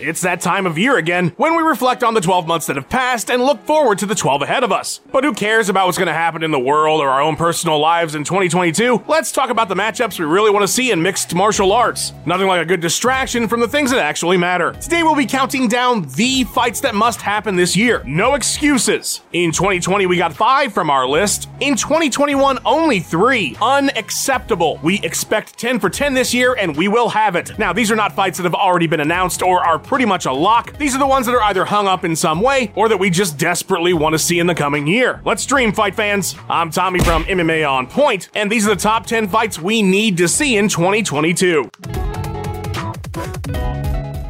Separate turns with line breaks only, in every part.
It's that time of year again when we reflect on the 12 months that have passed and look forward to the 12 ahead of us. But who cares about what's going to happen in the world or our own personal lives in 2022? Let's talk about the matchups we really want to see in mixed martial arts. Nothing like a good distraction from the things that actually matter. Today we'll be counting down the fights that must happen this year. No excuses. In 2020 we got 5 from our list. In 2021 only 3. Unacceptable. We expect 10 for 10 this year and we will have it. Now these are not fights that have already been announced or are pretty much a lock. These are the ones that are either hung up in some way or that we just desperately want to see in the coming year. Let's dream, fight fans. I'm Tommy from MMA On Point, and these are the top 10 fights we need to see in 2022.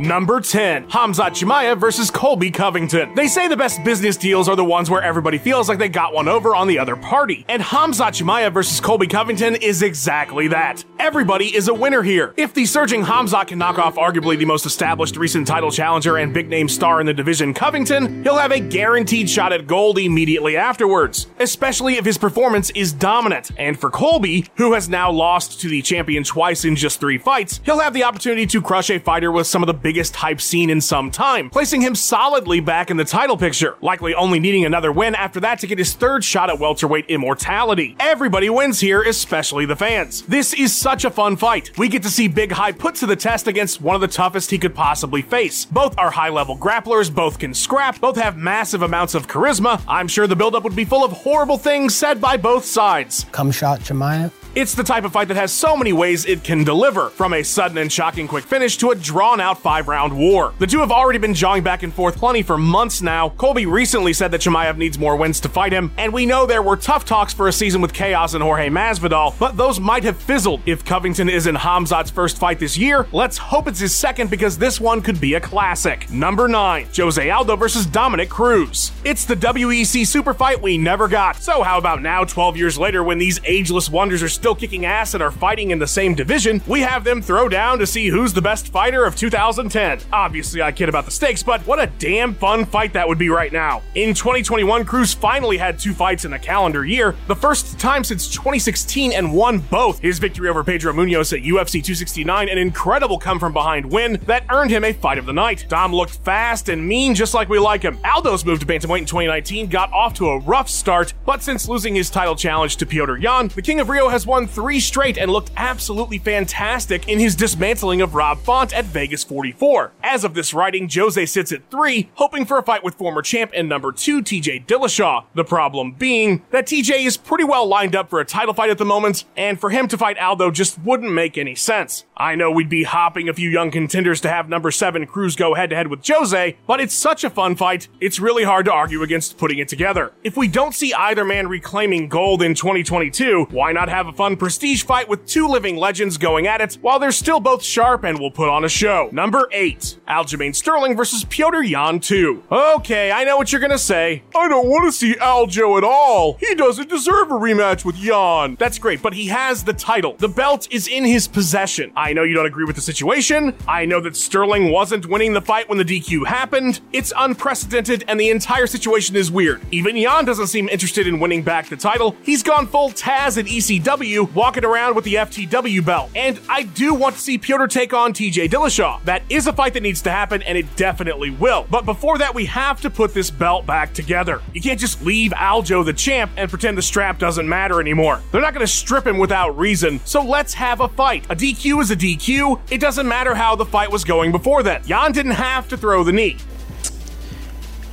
Number 10, Hamzat Chimaev versus Colby Covington. They say the best business deals are the ones where everybody feels like they got one over on the other party. And Hamzat Chimaev versus Colby Covington is exactly that. Everybody is a winner here. If the surging Hamzat can knock off arguably the most established recent title challenger and big name star in the division, Covington, he'll have a guaranteed shot at gold immediately afterwards, especially if his performance is dominant. And for Colby, who has now lost to the champion twice in just three fights, he'll have the opportunity to crush a fighter with some of the biggest hype seen in some time, placing him solidly back in the title picture, likely only needing another win after that to get his third shot at welterweight immortality. Everybody wins here, especially the fans. This is such a fun fight. We get to see Big High put to the test against one of the toughest he could possibly face. Both are high level grapplers, both can scrap, both have massive amounts of charisma. I'm sure the buildup would be full of horrible things said by both sides.
Khamzat Chimaev.
It's the type of fight that has so many ways it can deliver, from a sudden and shocking quick finish to a drawn out five round war. The two have already been jawing back and forth plenty for months now. Colby recently said that Chimaev needs more wins to fight him, and we know there were tough talks for a season with Chaos and Jorge Masvidal, but those might have fizzled. If Covington is in Hamzat's first fight this year, let's hope it's his second because this one could be a classic. Number 9, Jose Aldo versus Dominick Cruz. It's the WEC super fight we never got. So how about now, 12 years later, when these ageless wonders are still kicking ass and are fighting in the same division, we have them throw down to see who's the best fighter of 2010. Obviously, I kid about the stakes, but what a damn fun fight that would be right now. In 2021, Cruz finally had two fights in a calendar year, the first time since 2016, and won both. His victory over Pedro Munhoz at UFC 269, an incredible come from behind win that earned him a fight of the night. Dom looked fast and mean just like we like him. Aldo's move to bantamweight in 2019 got off to a rough start, but since losing his title challenge to Petr Yan, the King of Rio has won three straight and looked absolutely fantastic in his dismantling of Rob Font at Vegas 44. As of this writing, Jose sits at three, hoping for a fight with former champ and number two TJ Dillashaw. The problem being that TJ is pretty well lined up for a title fight at the moment, and for him to fight Aldo just wouldn't make any sense. I know we'd be hopping a few young contenders to have number seven Cruz go head to head with Jose, but it's such a fun fight, it's really hard to argue against putting it together. If we don't see either man reclaiming gold in 2022, why not have a fun prestige fight with two living legends going at it while they're still both sharp and will put on a show? Number 8. Aljamain Sterling versus Petr Yan 2. Okay, I know what you're gonna say. I don't want to see Aljo at all. He doesn't deserve a rematch with Yan. That's great, but he has the title. The belt is in his possession. I know you don't agree with the situation. I know that Sterling wasn't winning the fight when the DQ happened. It's unprecedented and the entire situation is weird. Even Yan doesn't seem interested in winning back the title. He's gone full Taz at ECW, walking around with the FTW belt. And I do want to see Petr take on TJ Dillashaw. That is a fight that needs to happen and it definitely will. But before that, we have to put this belt back together. You can't just leave Aljo the champ and pretend the strap doesn't matter anymore. They're not going to strip him without reason, so let's have a fight. A DQ is a DQ. It doesn't matter how the fight was going before then. Yan didn't have to throw the knee.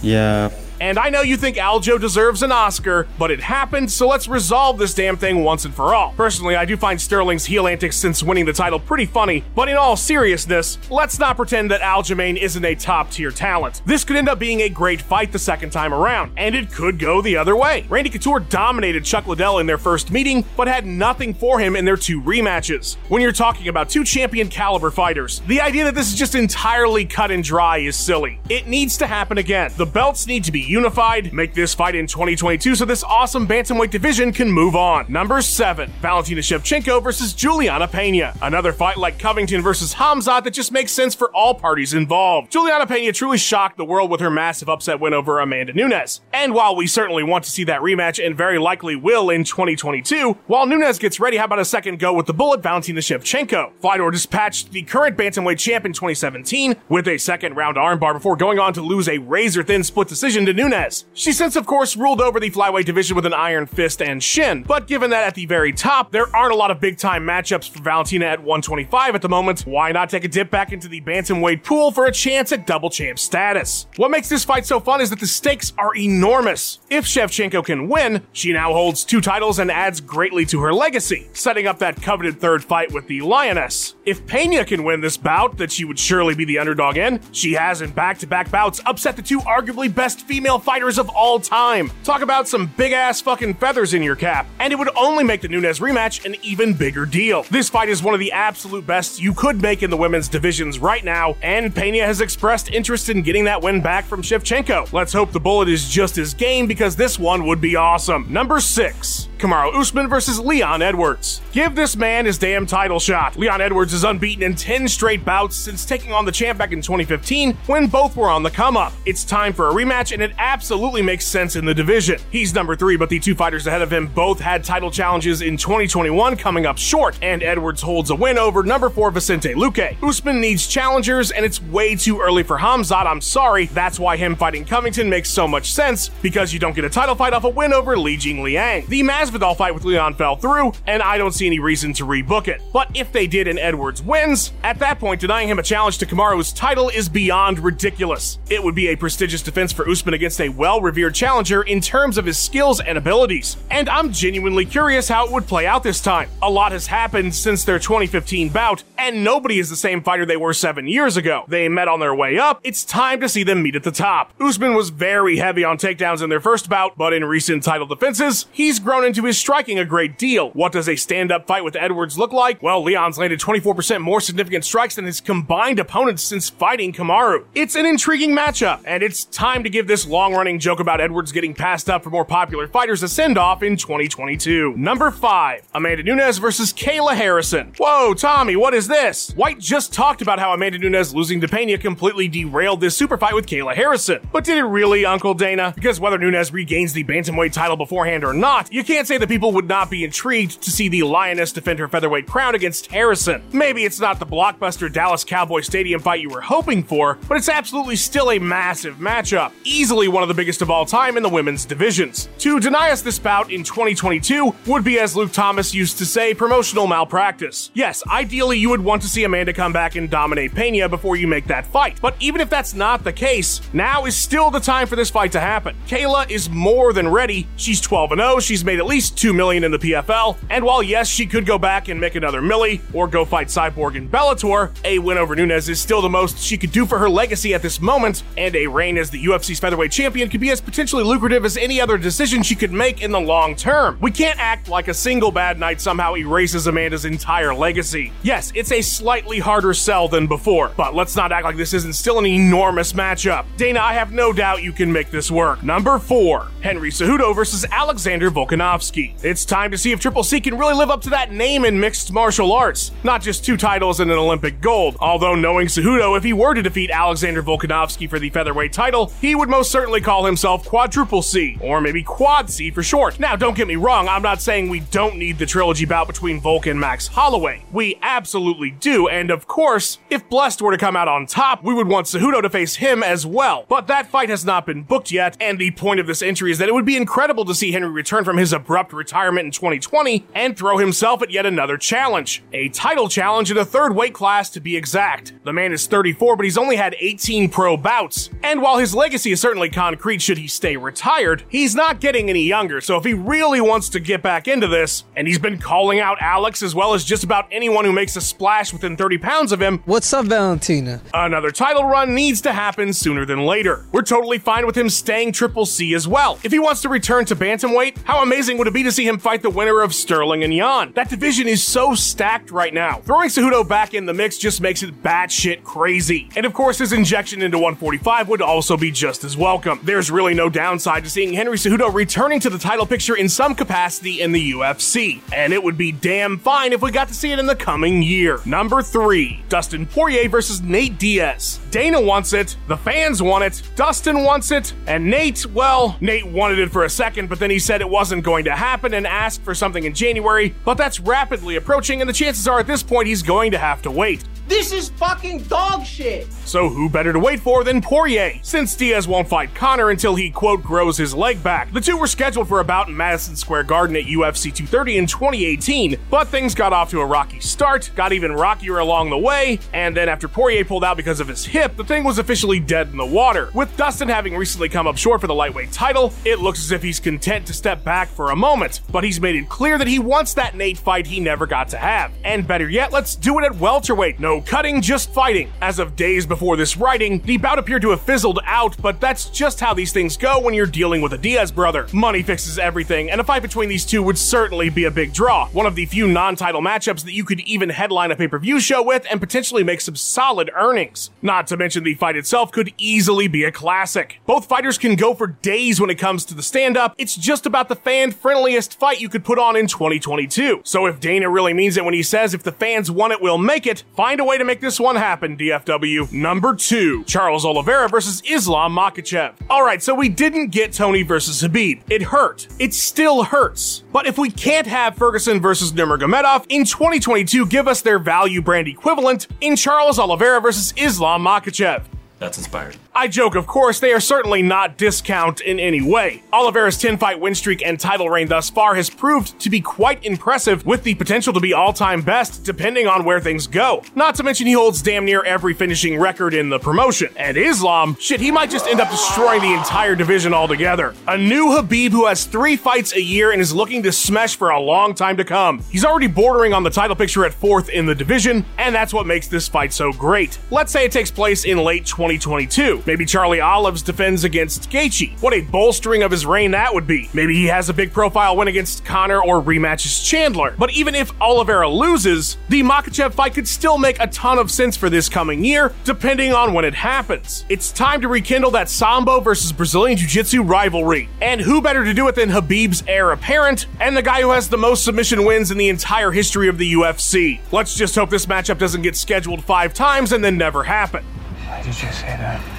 Yeah,
And I know you think Aljo deserves an Oscar, but it happened, so let's resolve this damn thing once and for all. Personally, I do find Sterling's heel antics since winning the title pretty funny, but in all seriousness, let's not pretend that Aljamain isn't a top tier talent. This could end up being a great fight the second time around, and it could go the other way. Randy Couture dominated Chuck Liddell in their first meeting, but had nothing for him in their two rematches. When you're talking about two champion caliber fighters, the idea that this is just entirely cut and dry is silly. It needs to happen again. The belts need to be unified. Make this fight in 2022 so this awesome bantamweight division can move on. Number 7. Valentina Shevchenko versus Juliana Pena. Another fight like Covington versus Hamzat that just makes sense for all parties involved. Juliana Pena truly shocked the world with her massive upset win over Amanda Nunes. And while we certainly want to see that rematch and very likely will in 2022, while Nunes gets ready, how about a second go with the bullet Valentina Shevchenko? Fedor dispatched the current bantamweight champ in 2017 with a second round armbar before going on to lose a razor thin split decision to Nunes. She since, of course, ruled over the flyweight division with an iron fist and shin, but given that at the very top, there aren't a lot of big time matchups for Valentina at 125 at the moment, why not take a dip back into the bantamweight pool for a chance at double champ status? What makes this fight so fun is that the stakes are enormous. If Shevchenko can win, she now holds two titles and adds greatly to her legacy, setting up that coveted third fight with the Lioness. If Pena can win this bout that she would surely be the underdog in, she has in back to back bouts upset the two arguably best female fighters of all time. Talk about some big ass fucking feathers in your cap, and it would only make the Nunes rematch an even bigger deal. This fight is one of the absolute best you could make in the women's divisions right now, and Pena has expressed interest in getting that win back from Shevchenko. Let's hope the bullet is just as game because this one would be awesome. Number 6. Kamaru Usman versus Leon Edwards. Give this man his damn title shot. Leon Edwards is unbeaten in 10 straight bouts since taking on the champ back in 2015 when both were on the come up. It's time for a rematch and it absolutely makes sense in the division. He's number 3, but the two fighters ahead of him both had title challenges in 2021 coming up short, and Edwards holds a win over number 4 Vicente Luque. Usman needs challengers and it's way too early for Hamzat, I'm sorry. That's why him fighting Covington makes so much sense because you don't get a title fight off a win over Li Jing Liang. The match Masvidal fight with Leon fell through, and I don't see any reason to rebook it. But if they did and Edwards wins, at that point, denying him a challenge to Kamaru's title is beyond ridiculous. It would be a prestigious defense for Usman against a well revered challenger in terms of his skills and abilities. And I'm genuinely curious how it would play out this time. A lot has happened since their 2015 bout, and nobody is the same fighter they were seven years ago. They met on their way up. It's time to see them meet at the top. Usman was very heavy on takedowns in their first bout, but in recent title defenses, he's grown into into his striking a great deal. What does a stand up fight with Edwards look like? Well, Leon's landed 24% more significant strikes than his combined opponents since fighting Kamaru. It's an intriguing matchup, and it's time to give this long running joke about Edwards getting passed up for more popular fighters a send off in 2022. Number 5 Amanda Nunes versus Kayla Harrison. Whoa, Tommy, what is this? White just talked about how Amanda Nunes losing to Pena completely derailed this super fight with Kayla Harrison. But did it really, Uncle Dana? Because whether Nunes regains the bantamweight title beforehand or not, you can't say that people would not be intrigued to see the Lioness defend her featherweight crown against Harrison. Maybe it's not the blockbuster Dallas Cowboy Stadium fight you were hoping for, but it's absolutely still a massive matchup, easily one of the biggest of all time in the women's divisions. To deny us this bout in 2022 would be, as Luke Thomas used to say, promotional malpractice. Yes, ideally you would want to see Amanda come back and dominate Pena before you make that fight, but even if that's not the case, now is still the time for this fight to happen. Kayla is more than ready. She's 12 0, she's made at least 2 million in the PFL, and while yes, she could go back and make another millie or go fight Cyborg in Bellator, a win over Nunes is still the most she could do for her legacy at this moment, and a reign as the UFC's featherweight champion could be as potentially lucrative as any other decision she could make in the long term. We can't act like a single bad night somehow erases Amanda's entire legacy. Yes, it's a slightly harder sell than before, but let's not act like this isn't still an enormous matchup. Dana, I have no doubt you can make this work. Number 4, Henry Cejudo versus Alexander Volkanovski. It's time to see if Triple C can really live up to that name in mixed martial arts, not just two titles and an Olympic gold. Although knowing Cejudo, if he were to defeat Alexander Volkanovski for the featherweight title, he would most certainly call himself Quadruple C, or maybe Quad C for short. Now, don't get me wrong, I'm not saying we don't need the trilogy bout between Volk and Max Holloway. We absolutely do, and of course, if Blessed were to come out on top, we would want Cejudo to face him as well. But that fight has not been booked yet, and the point of this entry is that it would be incredible to see Henry return from his abrupt retirement in 2020 and throw himself at yet another challenge. A title challenge in a third weight class to be exact. The man is 34, but he's only had 18 pro bouts. And while his legacy is certainly concrete should he stay retired, he's not getting any younger, so if he really wants to get back into this, and he's been calling out Alex as well as just about anyone who makes a splash within 30 pounds of him,
What's up, Valentina?
Another title run needs to happen sooner than later. We're totally fine with him staying Triple C as well. If he wants to return to Bantamweight, how amazing would it be to see him fight the winner of Sterling and Yan? That division is so stacked right now. Throwing Cejudo back in the mix just makes it batshit crazy. And of course, his injection into 145 would also be just as welcome. welcome. There's really no downside to seeing Henry Cejudo returning to the title picture in some capacity in the UFC, and it would be damn fine if we got to see it in the coming year. Number 3, Dustin Poirier versus Nate Diaz. Dana wants it, the fans want it, Dustin wants it, and Nate, well, Nate wanted it for a second, but then he said it wasn't going to happen and asked for something in January, but that's rapidly approaching, and the chances are at this point he's going to have to wait.
This is fucking dog shit.
So who better to wait for than Poirier? Since Diaz won't fight Conor until he quote grows his leg back. The two were scheduled for a bout in Madison Square Garden at UFC 230 in 2018, but things got off to a rocky start, got even rockier along the way, and then after Poirier pulled out because of his hip, the thing was officially dead in the water. With Dustin having recently come up short for the lightweight title, it looks as if he's content to step back for a moment, but he's made it clear that he wants that Nate fight he never got to have. And better yet, let's do it at welterweight. No cutting, just fighting. As of days before this writing, the bout appeared to have fizzled out, but that's just how these things go when you're dealing with a Diaz brother. Money fixes everything, and a fight between these two would certainly be a big draw. One of the few non-title matchups that you could even headline a pay-per-view show with and potentially make some solid earnings. Not to mention the fight itself could easily be a classic. Both fighters can go for days when it comes to the stand-up. It's just about the fan-friendliest fight you could put on in 2022. So if Dana really means it when he says if the fans want it, we'll make it, find a way to make this one happen, DFW. Number two, Charles Oliveira versus Islam Makhachev. Alright, so we didn't get Tony versus Habib. It hurt. It still hurts. But if we can't have Ferguson versus Nurmagomedov, in 2022, give us their value brand equivalent in Charles Oliveira versus Islam Makhachev.
That's inspired.
I joke, of course, they are certainly not discount in any way. Oliveira's 10 fight win streak and title reign thus far has proved to be quite impressive, with the potential to be all time best depending on where things go. Not to mention, he holds damn near every finishing record in the promotion. And Islam, shit, he might just end up destroying the entire division altogether. A new Habib who has three fights a year and is looking to smash for a long time to come. He's already bordering on the title picture at fourth in the division, and that's what makes this fight so great. Let's say it takes place in late 2022. Maybe Charlie Olives defends against Gaethje. What a bolstering of his reign that would be. Maybe he has a big profile win against Conor or rematches Chandler. But even if Oliveira loses, the Makhachev fight could still make a ton of sense for this coming year, depending on when it happens. It's time to rekindle that Sambo versus Brazilian Jiu Jitsu rivalry. And who better to do it than Habib's heir apparent and the guy who has the most submission wins in the entire history of the UFC? Let's just hope this matchup doesn't get scheduled five times and then never happen.
Why did you say that?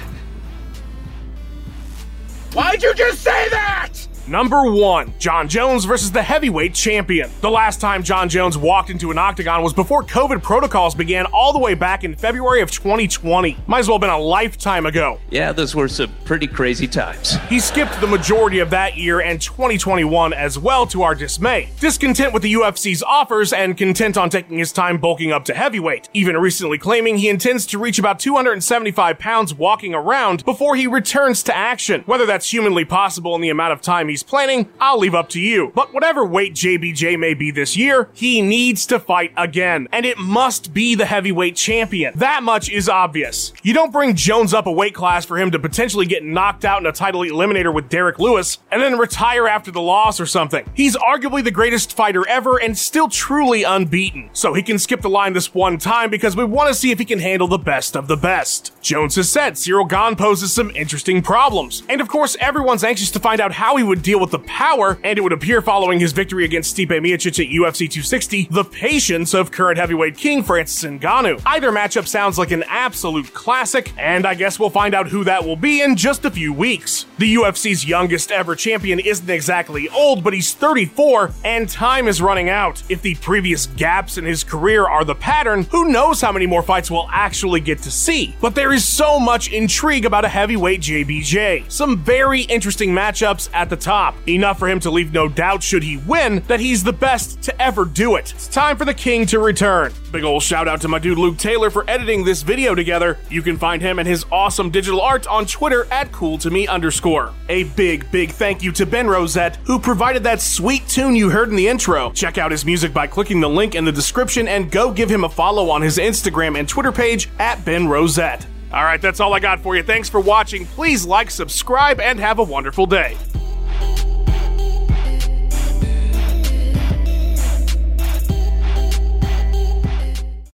Why'd you just say that?
Number 1, Jon Jones versus the heavyweight champion. The last time Jon Jones walked into an octagon was before COVID protocols began all the way back in February of 2020. Might as well have been a lifetime ago.
Yeah, those were some pretty crazy times.
He skipped the majority of that year and 2021 as well to our dismay. Discontent with the UFC's offers and content on taking his time bulking up to heavyweight, even recently claiming he intends to reach about 275 pounds walking around before he returns to action. Whether that's humanly possible in the amount of time he's planning, I'll leave up to you. But whatever weight JBJ may be this year, he needs to fight again. And it must be the heavyweight champion. That much is obvious. You don't bring Jones up a weight class for him to potentially get knocked out in a title eliminator with Derrick Lewis and then retire after the loss or something. He's arguably the greatest fighter ever and still truly unbeaten. So he can skip the line this one time because we want to see if he can handle the best of the best. Jones has said Ciryl Gane poses some interesting problems. And of course, everyone's anxious to find out how he would deal with the power, and it would appear following his victory against Stipe Miocic at UFC 260, the patience of current heavyweight king Francis Ngannou. Either matchup sounds like an absolute classic, and I guess we'll find out who that will be in just a few weeks. The UFC's youngest ever champion isn't exactly old, but he's 34, and time is running out. If the previous gaps in his career are the pattern, who knows how many more fights we'll actually get to see. But there is so much intrigue about a heavyweight JBJ. Some very interesting matchups at the top. Enough for him to leave no doubt, should he win, that he's the best to ever do it. It's time for the king to return. Big ol' shout out to my dude Luke Taylor for editing this video together. You can find him and his awesome digital art on Twitter at cool2me underscore. A big, big thank you to Ben Rosette, who provided that sweet tune you heard in the intro. Check out his music by clicking the link in the description and go give him a follow on his Instagram and Twitter page at Ben Rosette. Alright, that's all I got for you. Thanks for watching. Please like, subscribe, and have a wonderful day.